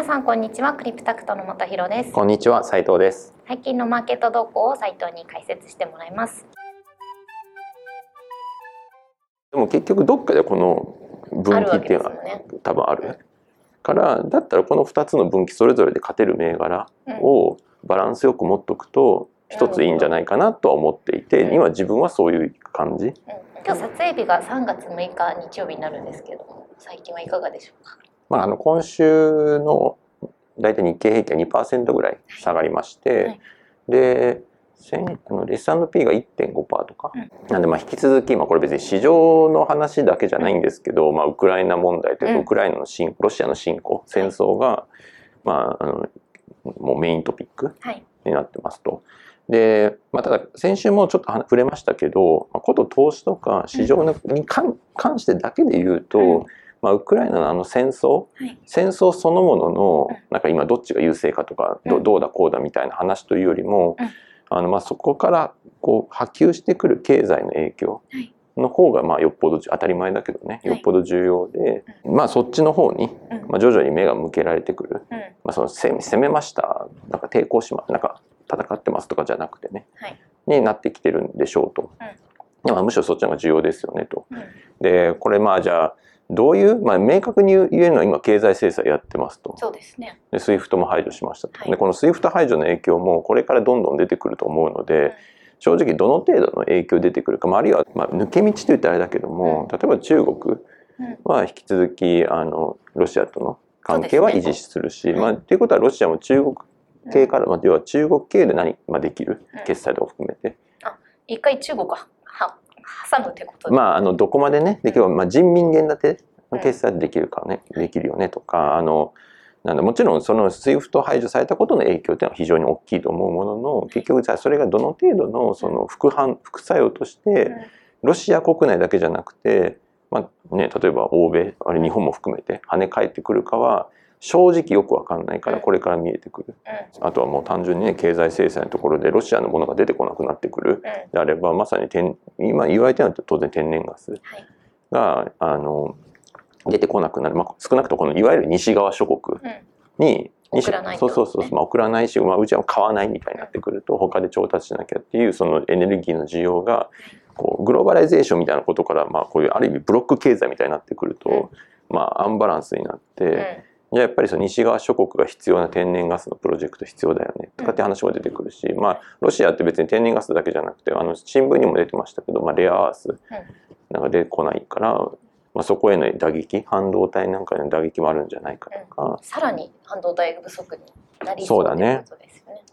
皆さんこんにちは。クリプタクトの本博です。こんにちは斉藤です。最近のマーケット動向を斉藤に解説してもらいます。でも結局どっかでこの分岐っていうのは、ね、多分あるからだったらこの2つの分岐それぞれで勝てる銘柄をバランスよく持っとくと一ついいんじゃないかなとは思っていて、うん、今自分はそういう感じ、うん、今日撮影日が3月6日日曜日になるんですけど最近はいかがでしょうか？まあ、あの今週の大体日経平均は2%ぐらい下がりまして、はい、であの S&P が1.5%とか、うん、なんでまあ引き続き、まあ、これ別に市場の話だけじゃないんですけど、まあ、ウクライナ問題というか、ウクライナの侵ロシアの侵攻戦争が、まあ、あのもうメイントピックになってますと。で、まあ、ただ先週もちょっと触れましたけど、まあ、こと投資とか市場に関してだけで言うと、まあ、ウクライナのあの戦争、はい、戦争そのもののなんか今どっちが優勢かとか、どどうだこうだみたいな話というよりも、あのまあそこからこう波及してくる経済の影響の方がまあよっぽど当たり前だけどね。よっぽど重要で、まあそっちの方に、まあ、徐々に目が向けられてくる、まあ、その攻めました。なんか抵抗しまなんか戦ってますとかじゃなくてね、はい、になってきてるんでしょうと。まあ、むしろそっちの方が重要ですよねと。でこれまあじゃあどういう、まあ、明確に言えるのは今経済制裁やってますと。そうですね。で、 SWIFT も排除しましたと。はい、で、この SWIFT 排除の影響もこれからどんどん出てくると思うので、うん、正直どの程度の影響出てくるか、まあ、あるいは、まあ、抜け道といったらあれだけども、うん、例えば中国は引き続き、あの、ロシアとの関係は維持するし、ね、まあ、っていうことはロシアも中国系から、まあ、要は中国系で何、まあ、できる、決済とか含めて。あ、一回中国は挟むってことまあ、あの、どこまでね、できれば、まあ、人民元建て決済できるかね、できるよねとか、あの、なんだもちろんその SWIFT 排除されたことの影響っていうのは非常に大きいと思うものの結局じゃあそれがどの程度のその副反副作用としてロシア国内だけじゃなくて、まあね、例えば欧米あれ日本も含めて跳ね返ってくるかは正直よく分かんないからこれから見えてくる、あとはもう単純にね経済制裁のところでロシアのものが出てこなくなってくるであればまさに天今言われてるのは当然天然ガスが、あの出てこなくなる、まあ、少なくともこのいわゆる西側諸国に、うん、そうそうそう、まあ、送らないし、まあ、うちは買わないみたいになってくると他で調達しなきゃっていうそのエネルギーの需要がこうグローバライゼーションみたいなことから、まあ、こういうある意味ブロック経済みたいになってくると、うん、まあ、アンバランスになって。じゃあやっぱりその西側諸国が必要な天然ガスのプロジェクト必要だよね。とかって話も出てくるし、まあロシアって別に天然ガスだけじゃなくてあの新聞にも出てましたけど、まあ、レアアースなんか出てこないからまあ、そこへの打撃半導体なんかへの打撃もあるんじゃないかとか、うん、さらに半導体不足になりそうだね、ね、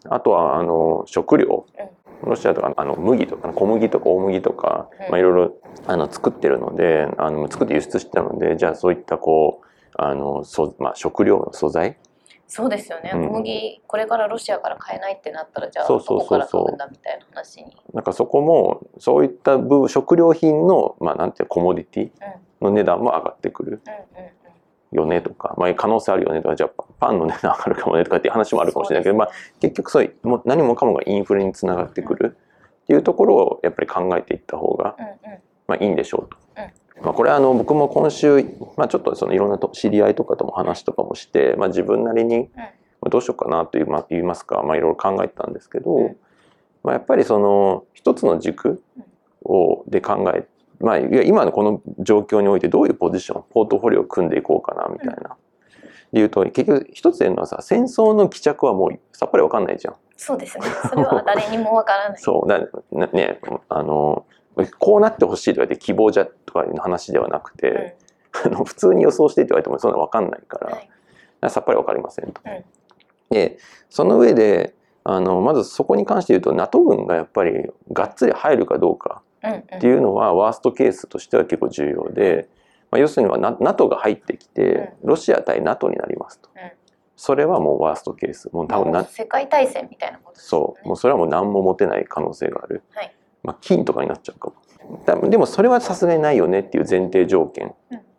あとはあの食料、うん、ロシアとかあの麦とか小麦とか大麦とか、うん、まあ、いろいろあの作ってるのであの作って輸出してたのでじゃあそういったこうあのそ、まあ、食料の素材？そうですよね、小麦これからロシアから買えないってなったらじゃあどこから買うんだみたいな話に。なんかそこもそういった部分食料品のまあなんていうコモディティ？の値段も上がってくる。よねとか、まあ、可能性あるよねとかじゃあパンの値段上がるかもねとかっていう話もあるかもしれないけど、まあ、結局そうもう何もかもがインフレにつながってくるっていうところをやっぱり考えていった方が、まあ、いいんでしょうと。まあ、これはあの僕も今週、まあ、ちょっとそのいろんなと知り合いとかとも話とかもして、まあ、自分なりにどうしようかなという、まあ、言いますか、まあ、いろいろ考えてたんですけど、まあ、やっぱりその一つの軸をで考えまあ、今のこの状況においてどういうポジションポートフォリオを組んでいこうかなみたいな。でいうと結局一つ言えるのはさ戦争の帰着はもうさっぱり分かんないじゃん。そうですね。それは誰にも分からない。そうだねあのこうなってほしいと言われて希望じゃとかいう話ではなくて、普通に予想してって言われてもそんな分かんないから、はい、さっぱり分かりませんと。うん、でその上であのまずそこに関して言うと NATO 軍がやっぱりがっつり入るかどうかっていうのはワーストケースとしては結構重要で、まあ、要するには NATO が入ってきてロシア対 NATO になりますと。それはもうワーストケース。もう多分な世界大戦みたいなこと、ね、そう。もうそれはもう何も持てない可能性がある、はい、まあ、金とかになっちゃうかも。でもそれはさすがにないよねっていう前提条件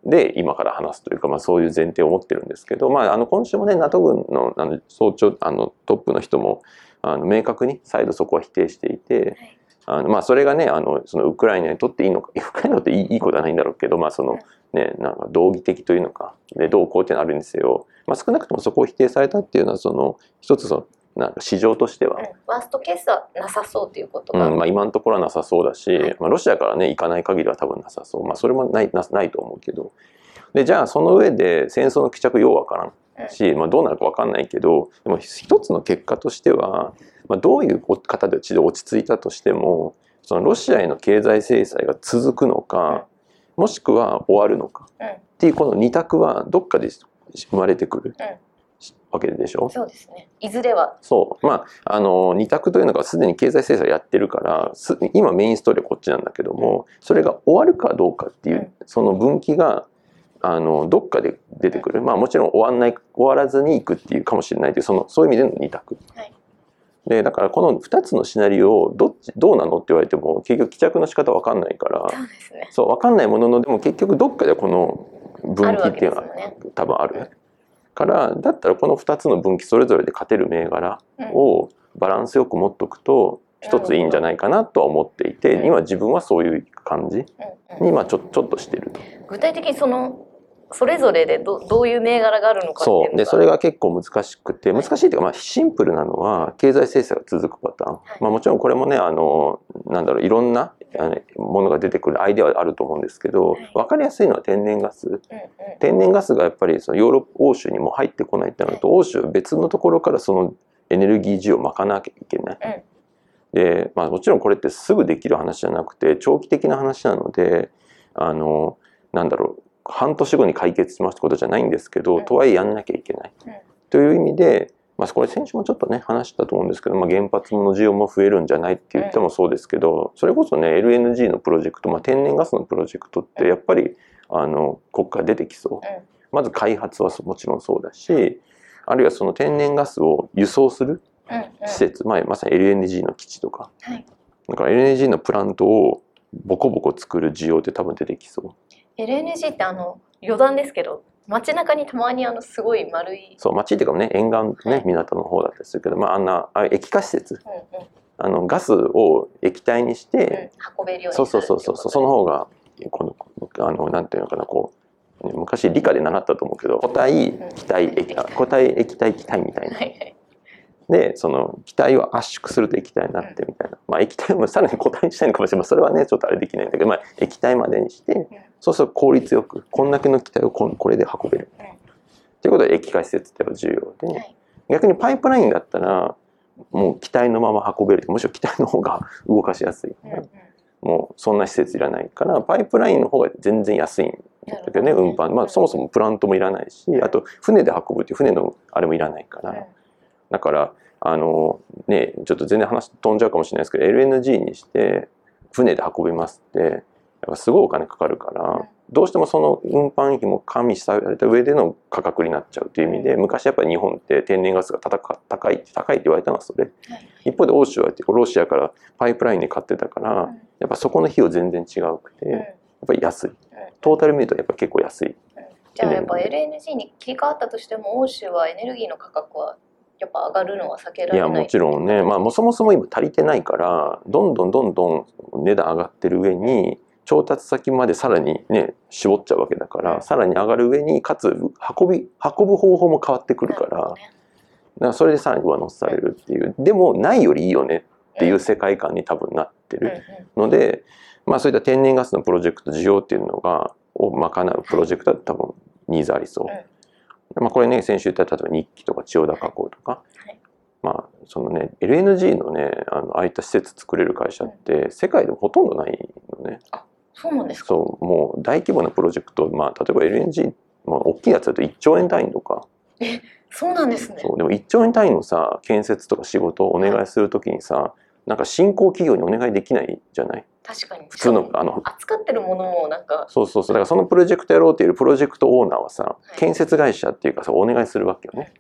で今から話すというか、まあ、そういう前提を持ってるんですけど、まあ、あの今週もね NATO 軍のあの総長あのトップの人もあの明確に再度そこは否定していて、あのまあそれがねあのそのウクライナにとっていいのか ウクライナにとっていいいいことはないんだろうけど、まあ、そのね、なんか道義的というのかでどうこうっていうのあるんですよ、まあ、少なくともそこを否定されたっていうのはその一つそのなんか市場としては、うん、ワーストケースはなさそうということが、うん。まあ、今のところはなさそうだし、はい、まあ、ロシアからね行かない限りは多分なさそう、まあ、それもないなないと思うけど。でじゃあその上で戦争の帰着ようわからんし、まあ、どうなるかわかんないけどでも一つの結果としては、まあ、どういう方で落ち着いたとしてもそのロシアへの経済制裁が続くのか、もしくは終わるのか、っていうこの二択はどっかで生まれてくる。わけでしょ？そうですね。いずれは。そう。まああの二択というのがすでに経済制裁やってるから今メインストーリーはこっちなんだけどもそれが終わるかどうかっていう、その分岐があのどっかで出てくる、まあもちろん終わんない終わらずにいくっていうかもしれないというそのそういう意味での二択、はい、でだからこの2つのシナリオをどっちどうなのって言われても結局帰着の仕方分かんないからそうですね。そう分かんないもののでも結局どっかでこの分岐っていうのは多分ある。からだったらこの2つの分岐それぞれで勝てる銘柄をバランスよく持っとくと一ついいんじゃないかなとは思っていて、今自分はそういう感じに今ちょちょっとしてると。具体的にそのそれぞれでどどういう銘柄があるのかそう。でそれが結構難しくて難しいというか、まあ、シンプルなのは経済制裁が続くパターン、はい、まあ、もちろんこれもねあのなんだろういろんなものが出てくるアイデアはあると思うんですけど、はい、分かりやすいのは天然ガス、天然ガスがやっぱりそのヨーロッパ欧州にも入ってこないってなると、欧州は別のところからそのエネルギー需要を賄わなきゃいけない。うん。で、まあ、もちろんこれってすぐできる話じゃなくて長期的な話なのであのなんだろう半年後に解決しますってことじゃないんですけど、うん、とはいえやんなきゃいけない。うん、という意味で、まあ、これ先週もちょっとね話したと思うんですけど、まあ、原発の需要も増えるんじゃないって言ってもそうですけど、それこそね LNG のプロジェクト、まあ、天然ガスのプロジェクトってやっぱりあの国家出てきそう。まず開発はもちろんそうだしあるいはその天然ガスを輸送する施設、まあ、まさに LNG の基地とか、はい、だから LNG のプラントをボコボコ作る需要って多分出てきそう。LNG ってあの余談ですけど街中にたまにあのすごい丸いそう街っていうかね沿岸ね、はい、港の方だったりするけど、まあ、あんなあ液化施設、うんうん、あのガスを液体にして、うん、運べるようにそうそうそうそうその方がこのあのなんていうのかなこう昔理科で習ったと思うけど固体気体液体固体液体気体みたいな。はいはい。でその気体を圧縮すると液体になってみたいな、まあ、液体もさらに固体にしたいのかもしれない。それはねちょっとあれできないんだけど、まあ、液体までにしてそうすると効率よくこんだけの気体をこれで運べる。ということで液化施設って重要で、逆にパイプラインだったらもう気体のまま運べるむしろ気体の方が動かしやすい、もうそんな施設いらないからパイプラインの方が全然安いんだけどね運搬、まあ、そもそもプラントもいらないしあと船で運ぶっていう船のあれもいらないから。だからあのねちょっと全然話飛んじゃうかもしれないですけど LNG にして船で運びますってぱすごいお金かかるからどうしてもその運搬費も加味された上での価格になっちゃうという意味で昔やっぱり日本って天然ガスが高高い高いって言われたのはそれ、一方で欧州はロシアからパイプラインで買ってたから、やっぱそこの費用全然違うくて、やっぱり安い。トータル見るとやっぱ結構安い。じゃあやっぱ LNG に切り替わったとしても欧州はエネルギーの価格はやっぱ上がるのは避けられないいやもちろんね、まあ、もそもそも今足りてないからどんどんどんどん値段上がってる上に調達先までさらにね絞っちゃうわけだから、うん、さらに上がる上にかつ運び運ぶ方法も変わってくるから,、だからそれでさらに上乗せされるっていう、でもないよりいいよねっていう世界観に多分なってるので、まあそういった天然ガスのプロジェクト需要っていうのがを賄うプロジェクトは多分ニーズありそう。まあ、これね先週言った例えば日記とか千代田加工とか、はい、まあそのね LNG のねあのああいった施設作れる会社って世界でもほとんどないのね。あそうなんですか？そうもう大規模なプロジェクト、まあ、例えば LNG、まあ、大きいやつだと1兆円単位とか。えそうなんですね。そうでも1兆円単位のさ建設とか仕事をお願いするときにさ、はい。なんか新興企業にお願いできないじゃない？確かに。普通のあの扱ってるものもなんかそうそうそう。だからそのプロジェクトやろうっていうプロジェクトオーナーはさ、はい、建設会社っていうかさお願いするわけよね。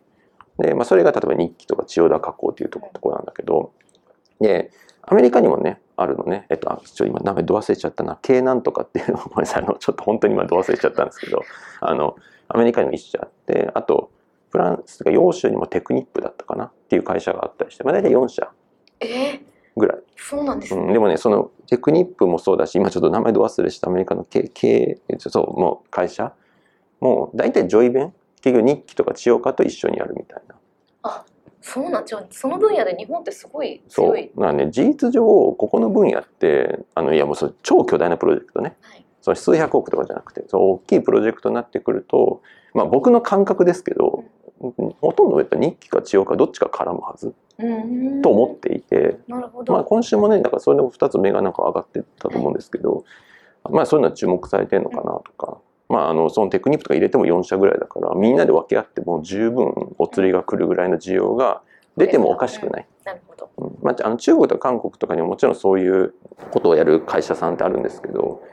で、まあ、それが例えば日記とか千代田加工っていうところなんだけど、でアメリカにもねあるのね。えっとあちょ今名前ど忘れちゃったな。京南とかっていうの。ごめんなさい。あのちょっと本当に今ど忘れちゃったんですけど。あのアメリカにも一社あってあとフランスが欧州にもテクニップだったかなっていう会社があったりして、まあ、大体4社ぐらい。そうなんですね、うん、でもねそのテクニップもそうだし今ちょっと名前ど忘れしたアメリカの経経そうもう会社もう大体ジョイベン結局日揮とか千代化と一緒にやるみたいなそうなんじゃあその分野で日本ってすごいそう。強い。だからね事実上ここの分野ってあのいやもうそれ超巨大なプロジェクトね。はい。その数百億とかじゃなくてそう大きいプロジェクトになってくると、まあ、僕の感覚ですけど、ほとんどやっぱ日記か千代かどっちか絡むはず。うん。と思っていて、なるほど。まあ、今週もねだからそれでも2つ目がなんか上がってったと思うんですけど、まあ、そういうのは注目されてるのかなとか、まあ、あのそのテクニックとか入れても4社ぐらいだからみんなで分け合っても十分お釣りが来るぐらいの需要が出てもおかしくない。なるほど。うん。まあ、あの中国とか韓国とかにももちろんそういうことをやる会社さんってあるんですけど、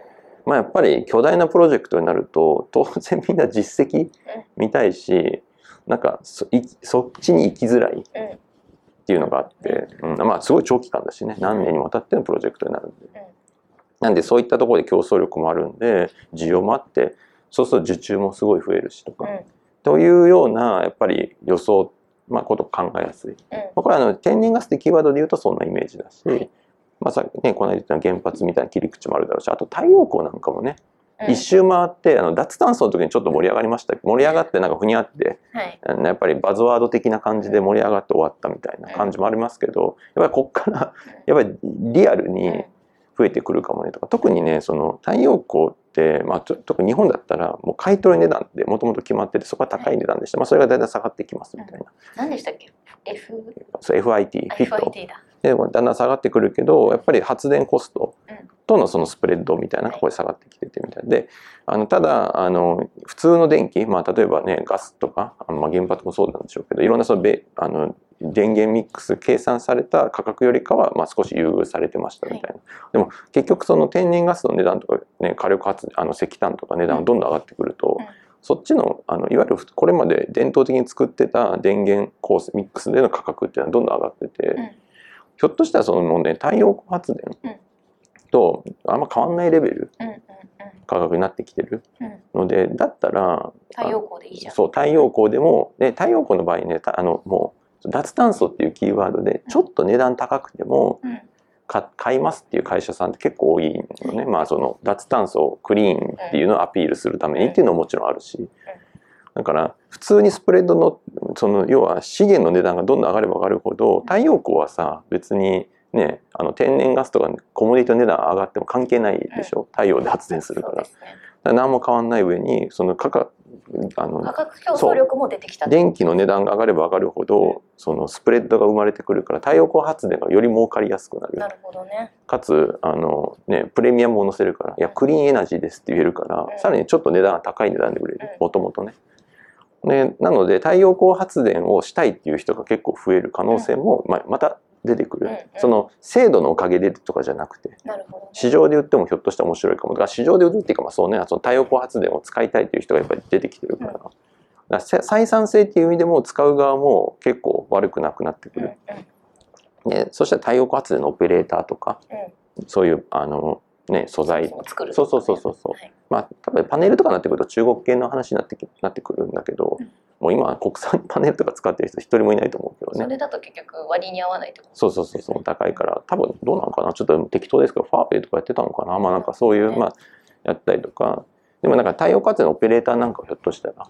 まあ、やっぱり巨大なプロジェクトになると当然みんな実績見たいしなんかそっちに行きづらいっていうのがあって、うん。まあすごい長期間だしね。何年にわたってのプロジェクトになるんで、うんなんでそういったところで競争力もあるんで需要もあってそうすると受注もすごい増えるしとか、うん。というようなやっぱり予想、まあ、ことを考えやすい。うん。まあ、これはあの天然ガスってキーワードで言うとそんなイメージだし、はい。まあさっきねこの間言った原発みたいな切り口もあるだろうしあと太陽光なんかもね、うん。一周回ってあの脱炭素の時にちょっと盛り上がりました盛り上がってなんかふにゃってはい。やっぱりバズワード的な感じで盛り上がって終わったみたいな感じもありますけどやっぱりこっからやっぱりリアルにうん増えてくるかもねとか。特にねその太陽光って、まあ、ちょ特に日本だったらもう買い取り値段ってもともと決まっててそこは高い値段でした、まあ、それがだんだん下がってきますみたいな、何でしたっけ ?F、そう FIT FIT だ。でだんだん下がってくるけどやっぱり発電コストうんとのそのスプレッドみたいなのがこれ下がってきててみたいで。あのただあの普通の電気、まあ、例えばねガスとかあのまあ原発もそうなんでしょうけどいろんなそのべあの電源ミックス計算された価格よりかはまあ少し優遇されてましたみたいな、でも結局その天然ガスの値段とか、ね、火力発あの石炭とか値段がどんどん上がってくると、うんそっちのあのいわゆるこれまで伝統的に作ってた電源構成ミックスでの価格っていうのはどんどん上がってて、うん。ひょっとしたらそのもうね太陽光発電うん。とあんま変わんないレベル価格になってきてるうん。のでだったら太陽光でいいじゃん。そう太陽光でも、ね、太陽光の場合ねたあのもう脱炭素っていうキーワードでちょっと値段高くても買いますっていう会社さんって結構多いのね、まあその脱炭素クリーンっていうのをアピールするためにっていうのももちろんあるし。だから普通にスプレッドのその要は資源の値段がどんどん上がれば上がるほど太陽光はさ別にねあの天然ガスとかコモディティの値段上がっても関係ないでしょ。太陽で発電するから何も変わんない上にその価格あの価格競争力も出てきた。電気の値段が上がれば上がるほどそのスプレッドが生まれてくるから太陽光発電がより儲かりやすくなる。なるほどね。かつあの、ね、プレミアムを乗せるから「いやクリーンエナジーです」って言えるから、うん。さらにちょっと値段が高い値段で売れる。うん。もともとね。でなので太陽光発電をしたいっていう人が結構増える可能性も、まあ、また出てくる、うんうん。その制度のおかげでとかじゃなくてね。市場で売ってもひょっとしたら面白いかもだから市場で売るっていうかまあそうねその太陽光発電を使いたいっていう人がやっぱり出てきてるから,、うん。だからせ採算性っていう意味でも使う側も結構悪くなくなってくうんる、でそしたら太陽光発電のオペレーターとかうん。そういうあの、ね、素うん。材そう作るそうそうそうそうはい。まあ多分パネルとかになってくると中国系の話になってきなってくるんだけど、うんもう今は国産パネルとか使ってる人一人もいないと思うけどね。それだと結局割に合わないってこと？そうそうそうそう。高いから多分どうなのかな。ちょっと適当ですけどファーペイとかやってたのかな。まあなんかそういう、ねまあやったりとか。でもなんか太陽活動のオペレーターなんかはひょっとしたら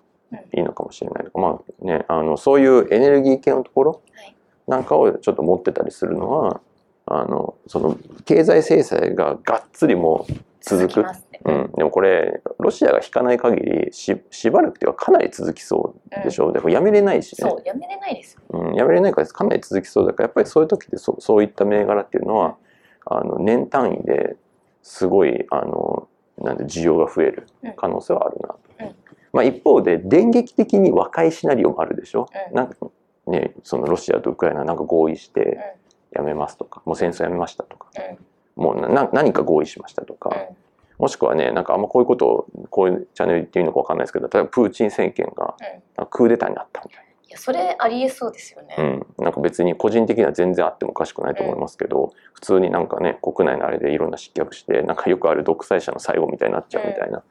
いいのかもしれないとか、まあねあのそういうエネルギー系のところ？はい。なんかをちょっと持ってたりするのはあのその経済制裁ががっつりもう続く。うん、でもこれロシアが引かない限りししばらくてはかなり続きそうでしょ？う、でもやめれないしね。そう、やめれないですよ。うん、やめれないからかなり続きそうだからやっぱりそういう時ってそそういった銘柄っていうのはあの年単位ですごいあのなんで需要が増える可能性はあるなと、うん。まあ、一方で電撃的に和解シナリオもあるでしょ、うん。なんかねそのロシアとウクライナなんか合意してやめますとかもう戦争やめましたとか。うんもうなな何か合意しましたとか、うんもしくはねなんかあんまこういうことをこういうチャンネル言っていいのか分かんないですけど例えばプーチン政権がうんクーデターになったみたいいやそれありえそうですよね。な、うん、なんか別に個人的には全然あってもおかしくないと思いますけど、普通になんかね国内のあれでいろんな失脚してなんかよくある独裁者の最後みたいになっちゃうみたいな。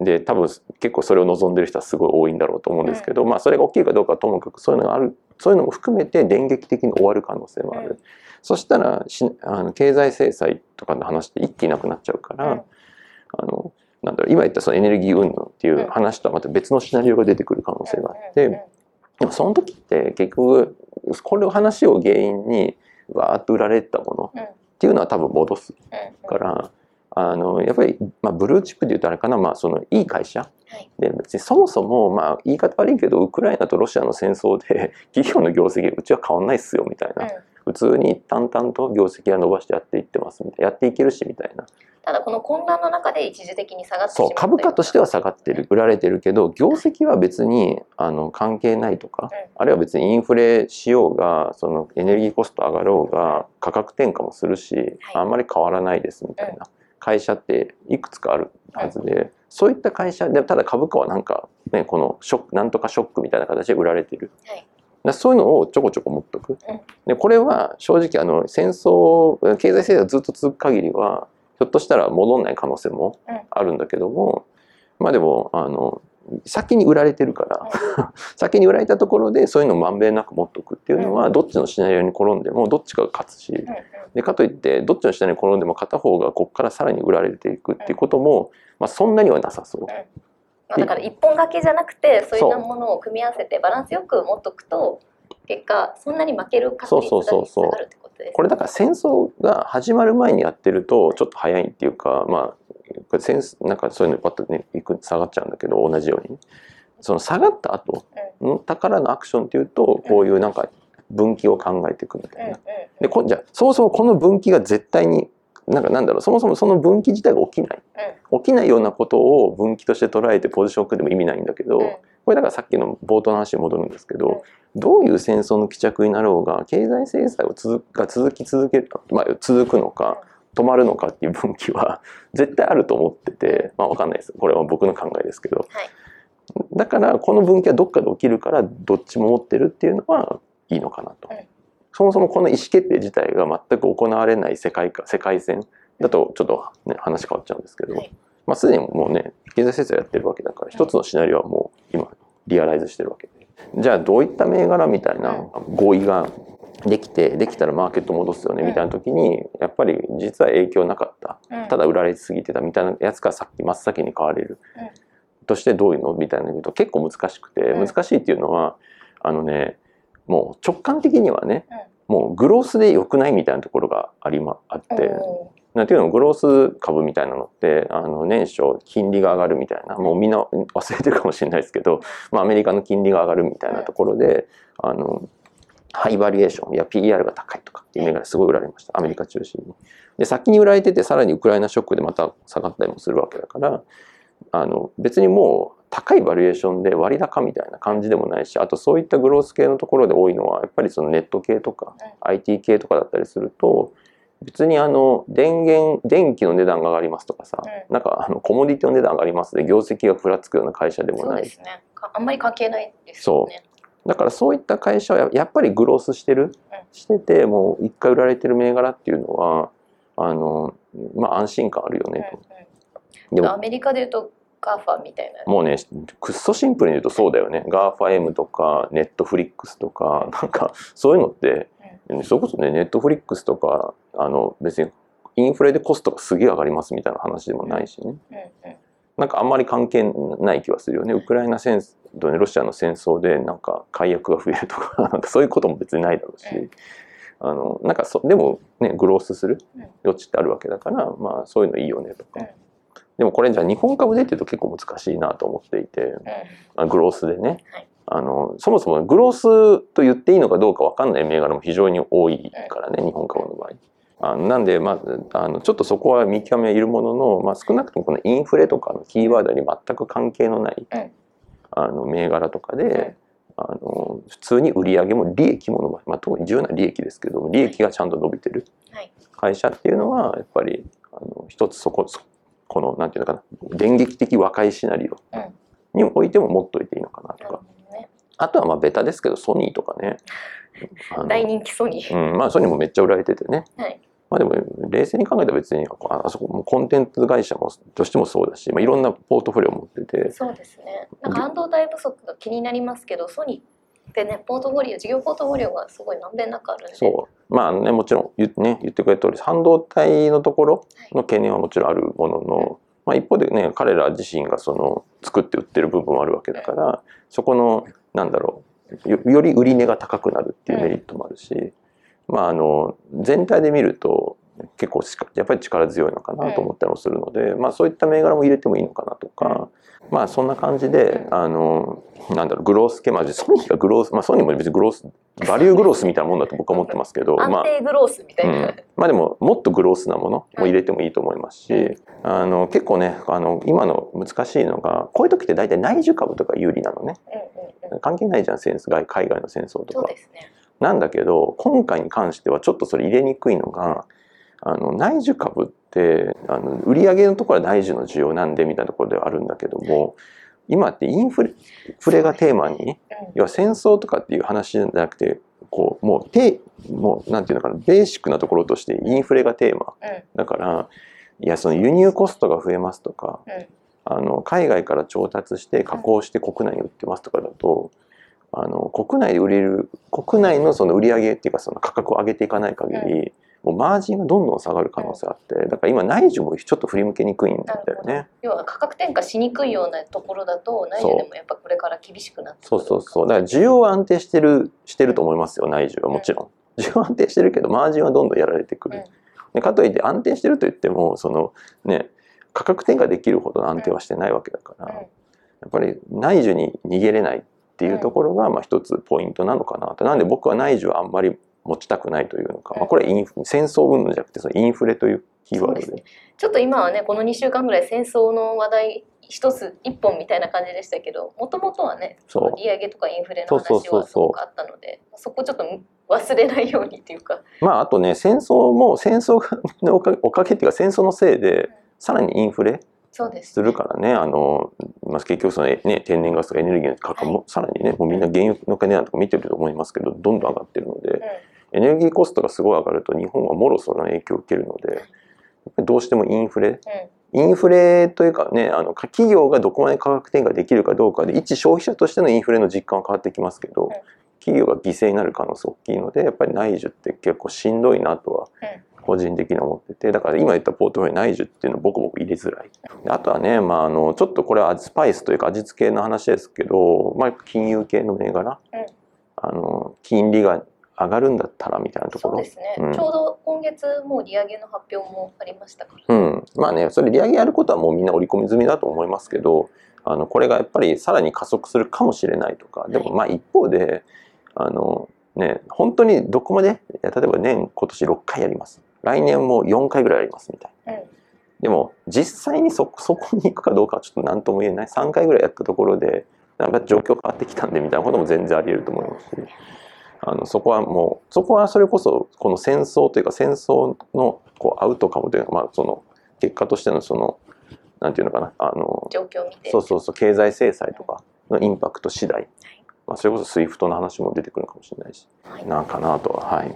で多分結構それを望んでる人はすごい多いんだろうと思うんですけど、まあそれが起きるかどうかはともかくそういうのがあるそういうのも含めて電撃的に終わる可能性もある、うんそしたらしあの経済制裁とかの話って一気になくなっちゃうから、うん。あのなんだろう今言ったそのエネルギー運動っていう話とはまた別のシナリオが出てくる可能性があって、でもその時って結局これを話を原因にわーっと売られてたものっていうのは多分戻すうんから、あのやっぱり、まあ、ブルーチップで言うとあれかな、まあ、そのいい会社はい。で別にそもそも、まあ、言い方悪いけどウクライナとロシアの戦争で 企業の業績うちは変わんないっすよみたいな、うん普通に淡々と業績は伸ばしてやっていってますみたいな。やっていけるしみたいな。ただこの混乱の中で一時的に下がってしまそう株価としてはは下がってる売られてるけど業績は別にあの関係ないとか、うん。あるいは別にインフレしようがそのエネルギーコスト上がろうが価格転嫁もするし、あんまり変わらないですみたいな。会社っていくつかあるはずで、そういった会社でただ株価はなんか、ね、このショックなんとかショックみたいな形で売られてる。はいだそういうのをちょこちょこ持っとく。うん。でこれは正直あの戦争経済制裁がずっと続く限りはひょっとしたら戻んない可能性もうん。あるんだけども、まあでもあの先に売られてるから、先に売られたところでそういうのをまんべんなく持っとくっていうのは、どっちのシナリオに転んでもどっちかが勝つし、でかといってどっちのシナリオに転んでも片方がここからさらに売られていくっていうことも、まあ、そんなにはなさそう。まあ、だから一本掛けじゃなくてそういったものを組み合わせてバランスよく持っとくと結果そんなに負ける確率が下がるってことですこれだから戦争が始まる前にやってるとちょっと早いっていうかまあなんかそういうのパッとねいく下がっちゃうんだけど同じように。その下がった後の宝のアクションっていうとこういうなんか分岐を考えていくみたいな。でこじゃあそもそもこの分岐が絶対になんかなんだろうそもそもその分岐自体が起きない。起きないようなことを分岐として捉えてポジションを組んでも意味ないんだけど、うん。これだからさっきの冒頭の話に戻るんですけど、どういう戦争の帰着になろうが経済制裁を続が続き続ける、まあ、続くのか止まるのかっていう分岐は 絶対あると思ってて、まあ、分かんないです。これは僕の考えですけど、はい。だからこの分岐はどっかで起きるからどっちも持ってるっていうのはいいのかなと。うんそもそもこの意思決定自体が全く行われない世界か世界線だとちょっと、ね、話変わっちゃうんですけど、はい。まあ、すでにもうね経済制裁やってるわけだから一つのシナリオはもう今リアライズしてるわけで。じゃあどういった銘柄みたいな合意ができてできたらマーケット戻すよねみたいな時にやっぱり実は影響なかった。うん。ただ売られすぎてたみたいなやつがさっき真っ先に買われる。うん。としてどういうの？みたいなの言うと結構難しくてうん。難しいっていうのはあのねもう直感的にはねもうグロースで良くないみたいなところがありまあって。おなんていうのグロース株みたいなのってあの年初金利が上がるみたいな。もうみんな忘れてるかもしれないですけど、まあ、アメリカの金利が上がるみたいなところであのハイバリエーションいや PER が高いとかっていう銘柄すごい売られました。アメリカ中心に。で先に売られててさらにウクライナショックでまた下がったりもするわけだからあの別にもう高いバリエーションで割高みたいな感じでもないしあとそういったグロース系のところで多いのはやっぱりそのネット系とか IT 系とかだったりすると別にあの電源電気の値段が上がりますとかさ、うなんかあのコモディティの値段上がりますで業績がふらつくような会社でもない。そうですね。かあんまり関係ないですよね。だからそういった会社はややっぱりグロースしてる、しててもう一回売られてる銘柄っていうのはあのまあ安心感あるよねと。でもうん。うんアメリカでいうと GAFA みたいな。もうねくっそシンプルに言うとそうだよね。GAFAM とかネットフリックスとか なんかそういうのって、それこそねネットフリックスとかあの別にインフレでコストがすげえ上がりますみたいな話でもないしね。うんうん。なんかあんまり関係ない気はするよね。ウクライナ戦争とねロシアの戦争でなんか解約が増えるとか なんかそういうことも別にないだろうし、うん。あのなんかそでもねグロースするうん。余地ってあるわけだからまあそういうのいいよねとか、うんでもこれじゃあ日本株でっていうと結構難しいなと思っていて。うん。あグロースでね、はい。あのそもそもグロースと言っていいのかどうか分かんない銘柄も非常に多いからね、日本株の場合。あのなんで、まあ、あのちょっとそこは見極めはいるものの、まあ、少なくともこのインフレとかのキーワードに全く関係のない、うん。あの銘柄とかで、あの普通に売り上げも利益も伸ばまあ、特に重要な利益ですけども利益がちゃんと伸びてる。はい。会社っていうのはやっぱりあの一つそこそこのなんていうのかな電撃的和解シナリオにおいても持っといていいのかなとか。あとはまあベタですけどソニーとかね。大人気ソニー。うん、まあソニーもめっちゃ売られててね。はい。まあでも冷静に考えたら別にああそこもコンテンツ会社もとしてもそうだし、まあ、いろんなポートフォリオを持ってて、そうですね。なんか半導体不足が気になりますけどソニーでねポートフォリオ事業ポートフォリオがすごいまんべんなくあるんで。そう。まあねもちろん言,、ね、言ってくれた通り半導体のところの懸念はもちろんあるものの、まあ、一方でね彼ら自身がその作って売ってる部分もあるわけだからそこのなんだろうよより売り値が高くなるっていうメリットもあるし、まああの全体で見ると結構やっぱり力強いのかなと思ったりもするので、まあそういった銘柄も入れてもいいのかなとか、まあそんな感じで、あのなんだろうグロース系まあソニーがグロースまあソニーも別にグロースバリューグロースみたいなもんだと僕は思ってますけど安定グロースみたいな、まあ、うん、まあでももっとグロースなものも入れてもいいと思いますし、あの結構ねあの今の難しいのがこういう時って大体内需株とか有利なのね、関係ないじゃん戦争海外の戦争とか。ね、なんだけど今回に関してはちょっとそれ入れにくいのがあの内需株ってあの売上のところは内需の需要なんでみたいなところではあるんだけども今ってインフレフレがテーマに、要は戦争とかっていう話じゃなくてこうもうてもうなんていうのかなベーシックなところとしてインフレがテーマ、だからいやその輸入コストが増えますとか、あの海外から調達して加工して国内に売ってますとかだと、あの国内で売れる国内のその売り上げっていうかその価格を上げていかない限り、もうマージンがどんどん下がる可能性あってだから今内需もちょっと振り向けにくいんだよね。要は価格転嫁しにくいようなところだと内需でもやっぱこれから厳しくなってそうそうそう。だから需要は安定してるしてると思いますよ内需は。もちろん、需要安定してるけどマージンはどんどんやられてくる、でかといって安定してると言ってもそのね価格転嫁できるほどの安定はしてないわけだから、やっぱり内需に逃げれないっていうところがまあ一つポイントなのかなと。なんで僕は内需はあんまり持ちたくないというのか、まあ、これはイン戦争云々じゃなくてそのインフレというキーワードで、ね、ちょっと今はねこの2週間ぐらい戦争の話題一つ一本みたいな感じでしたけどもともとはね利上げとかインフレの話はすごくあったのでそこちょっと忘れないようにっていうか。まああとね戦争も戦争の おかおかげっていうか戦争のせいでさらにインフレするからね、あの、まあ、結局その、ね、天然ガスとかエネルギーの価格もさらにね、もうみんな原油の金なんとか見てると思いますけど、どんどん上がってるので、エネルギーコストがすごい上がると日本はもろその影響を受けるのでどうしてもインフレ、インフレというかねあの企業がどこまで価格転嫁できるかどうかで一消費者としてのインフレの実感は変わってきますけど、企業が犠牲になる可能性大きいのでやっぱり内需って結構しんどいなとは個人的に思っててだから今言ったポートフォリオ内需っていうのを僕も入れづらい。あとはね、まあ、あのちょっとこれはスパイスというか味付けの話ですけど、まあ、金融系の銘柄、あの金利が上がるんだったらみたいなところ。そうですね、うん、ちょうど今月もう利上げの発表もありましたから、うん、まあねそれ利上げやることはもうみんな織り込み済みだと思いますけどあのこれがやっぱりさらに加速するかもしれないとか。でもまあ一方で、あのね本当にどこまで例えば年今年6回やります。来年も4回ぐらいやりますみたいな、うん、でも実際にそそこに行くかどうかはちょっと何とも言えない。3回ぐらいやったところでなんか状況変わってきたんでみたいなことも全然あり得ると思いますし。あのそこはもうそこはそれこそこの戦争というか戦争のこうアウトカムというか、まあ、その結果としてのそのなんていうのかなあの状況を見て。そうそうそう経済制裁とかのインパクト次第、はい、まあ、それこそ SWIFT の話も出てくるかもしれないし、はい、なんかなとははい。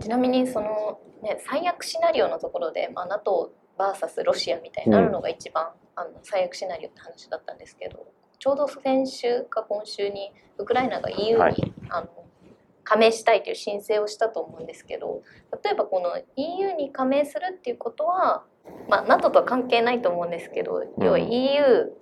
ちなみにその、ね、最悪シナリオのところで、まあ、NATO VS ロシアみたいになるのが一番、うん、あの最悪シナリオって話だったんですけどちょうど先週か今週にウクライナが EU に、はい、あの加盟したいという申請をしたと思うんですけど例えばこの EU に加盟するっていうことは、まあ、NATO とは関係ないと思うんですけど、要は EU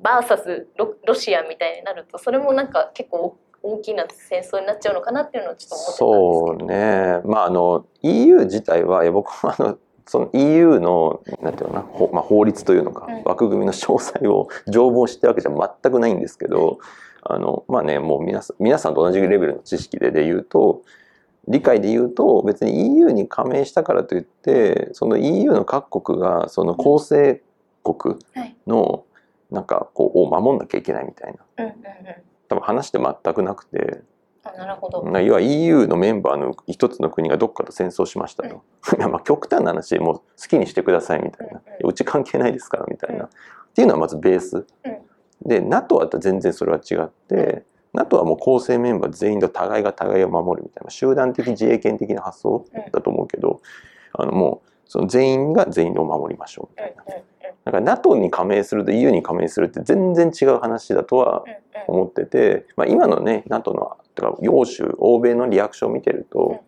バーサスロシアみたいになるとそれもなんか結構大きな戦争になっちゃうのかなっていうのをちょっと思ってたんですそうね。まああの EU 自体は僕はあのその EU のなんていうのな、まあ、法律というのか、枠組みの詳細を条文してるわけじゃ全くないんですけど、あのまあねもう皆さん皆さんと同じレベルの知識でで言うと理解で言うと別に EU に加盟したからといってその EU の各国がその構成国のなんかこうを守んなきゃいけないみたいな、多分話って全くなくて。なるほど。要は EU のメンバーの一つの国がどっかと戦争しましたと、うん、まあ極端な話もう好きにしてくださいみたいな、うん、うち関係ないですからみたいな、うん、っていうのはまずベース、で NATO は全然それは違って NATO はもう構成メンバー全員で互いが互いを守るみたいな集団的自衛権的な発想だと思うけど、あのもうその全員が全員を守りましょうみたいな。だから NATO に加盟すると EU に加盟するって全然違う話だとは思ってて、まあ、今のね NATO のとか欧州欧米のリアクションを見てると、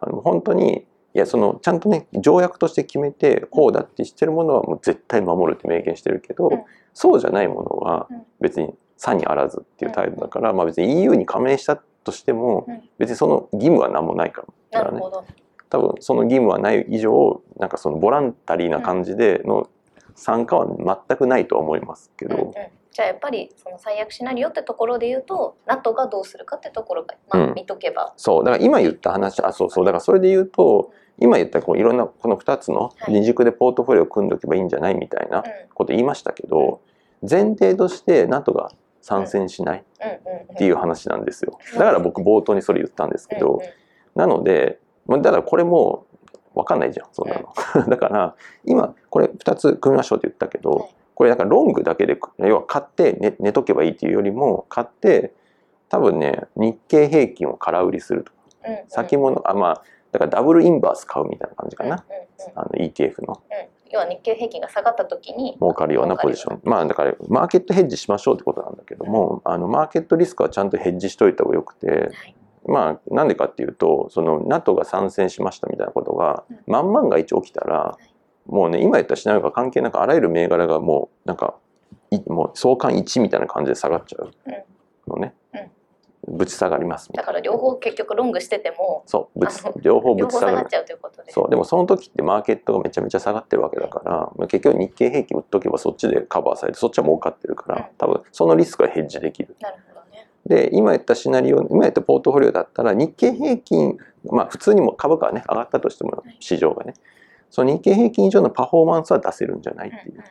あの本当にいやそのちゃんとね条約として決めてこうだってしてるものはもう絶対守るって明言してるけど、うん。そうじゃないものは別に差にあらずっていう態度だから、まあ、別に EU に加盟したとしてもうん。別にその義務は何もないからだからね。なるほど。多分その義務はない以上なんかそのボランタリーな感じでの参加は全くないとは思いますけど、うんうん。じゃあやっぱりその最悪シナリオってところで言うと NATO がどうするかってところが、まあうん。見とけば、そう。だから今言った話あそうそう。だからそれで言うと今言ったこういろんなこの2つのはい。二軸でポートフォリオを組んでおけばいいんじゃないみたいなうん。こと言いましたけど前提として NATO が参戦しないっていう話なんですよ。だから僕冒頭にそれ言ったんですけどなのでまあだからこれも分かんないじゃんそんなの。だから今これ2つ組みましょうって言ったけど、はい。これだからロングだけで要は買って寝寝とけばいいっていうよりも買って多分ね日経平均を空売りすると。先物あまあだからダブルインバース買うみたいな感じかな、あの ETF の。うん。要は日経平均が下がった時に儲かるようなポジション。まあだからマーケットヘッジしましょうってことなんだけども、あのマーケットリスクはちゃんとヘッジしといた方がよくて、はいまあなんでかっていうとその NATO が参戦しましたみたいなことが、うん。万々が一起きたら、もうね今言ったシナリオが関係なくあらゆる銘柄がもうなんかいもう相関1みたいな感じで下がっちゃうのね、ぶち下がりますだから両方結局ロングしててもそうぶち両方ぶ両ち下がっちゃうということそうでもその時ってマーケットがめちゃめちゃ下がってるわけだからまあ結局日経平均売っとけばそっちでカバーされてそっちは儲かってるから、うん。多分そのリスクはヘッジできる。なるほどね。で今言ったシナリオ今言ったポートフォリオだったら日経平均まあ普通にも株価はね上がったとしてもはい。市場がね。その日経平均以上のパフォーマンスは出せるんじゃないっていう。うんうん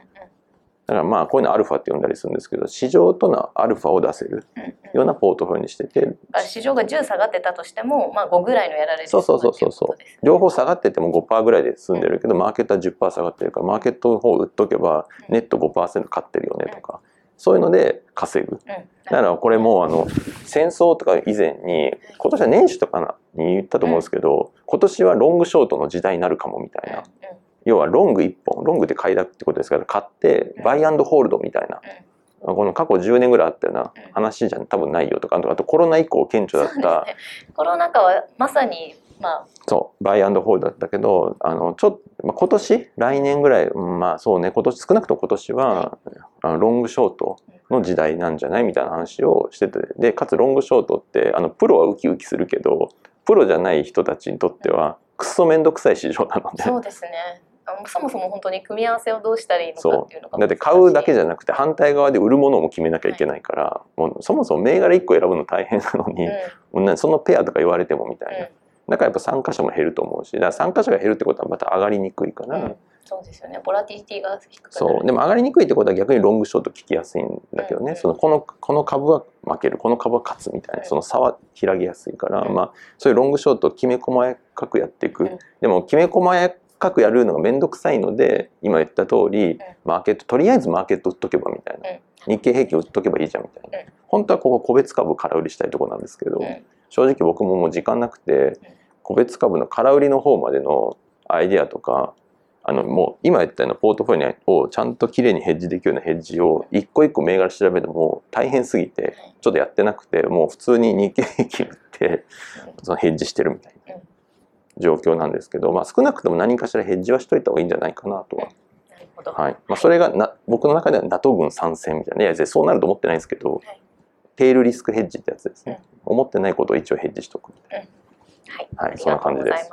だからまあこういうのアルファって呼んだりするんですけど市場とのアルファを出せるうんうん。ようなポートフォリオにしててだから市場が10下がってたとしても、まあ、5ぐらいのやられるそうそうそうそうそう。両方下がってても5%ぐらいで済んでるけどマーケットは10%下がってるからマーケットの方を売っとけばネット5%買ってるよねとかそういうので稼ぐ。うん。だからこれもうあの戦争とか以前に今年は年始とかに言ったと思うんですけど今年はロングショートの時代になるかもみたいな要はロング1本ロングで買いだってことですから買ってバイアンドホールドみたいな。この過去10年ぐらいあったような話じゃ多分ないよとかあとあとコロナ以降顕著だった。ね。コロナ禍はまさにまあそうバイアンドホールドだったけどあのちょまあ、今年？来年ぐらい？うんまあそうね。今年少なくとも今年は、あのロングショートの時代なんじゃないみたいな話をしてて。でかつロングショートってあのプロはウキウキするけどプロじゃない人たちにとってはくっそ面倒くさい市場なので。そうですねそもそも本当に組み合わせをどうしたらいいのかそっていうのがう。だって買うだけじゃゃなくて反対側で売るものも決めなきゃいけないから、もうそもそも銘柄1個選ぶの大変なのに、もうなそのペアとか言われてもみたいな、だからやっぱ参加者も減ると思うしだから参加者が減るってことはまた上がりにくいから、うん。うんそうですよね。ボラティリティが低くなる。そう。でも上がりにくいってことは逆にロングショート聞きやすいんだけどね、うんそのこのこの株は負ける。この株は勝つみたいな。うん。その差は開きやすいから、うん。まあそういうロングショートをきめ細かくやっていく、うん。でもきめ細かくやるのが面倒くさいので今言った通り、マーケットとりあえずマーケット売っとけばみたいな、うん。日経平均売っとけばいいじゃんみたいな、うん。本当はここ個別株空売りしたいところなんですけど、うん。正直僕ももう時間なくて個別株の空売りの方までのアイデアとかあのもう今言ったようなポートフォリオをちゃんときれいにヘッジできるようなヘッジを一個一個銘柄調べるのも大変すぎてちょっとやってなくてもう普通に日経平均売ってそのヘッジしてるみたいな。うん状況なんですけど、まあ、少なくとも何かしらヘッジはしといた方がいいんじゃないかなとは、なるほど。はい。まあ、それがな僕の中では NATO 軍参戦みたいないやそうなると思ってないんですけど、はい。テールリスクヘッジってやつですね、思ってないことを一応ヘッジしとくみたいはい。な、はい、そんな感じです。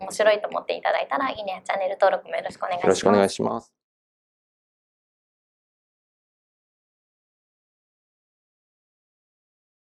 面白いと思っていただいたらいいねチャンネル登録もよろしくお願いします。よろしくお願いします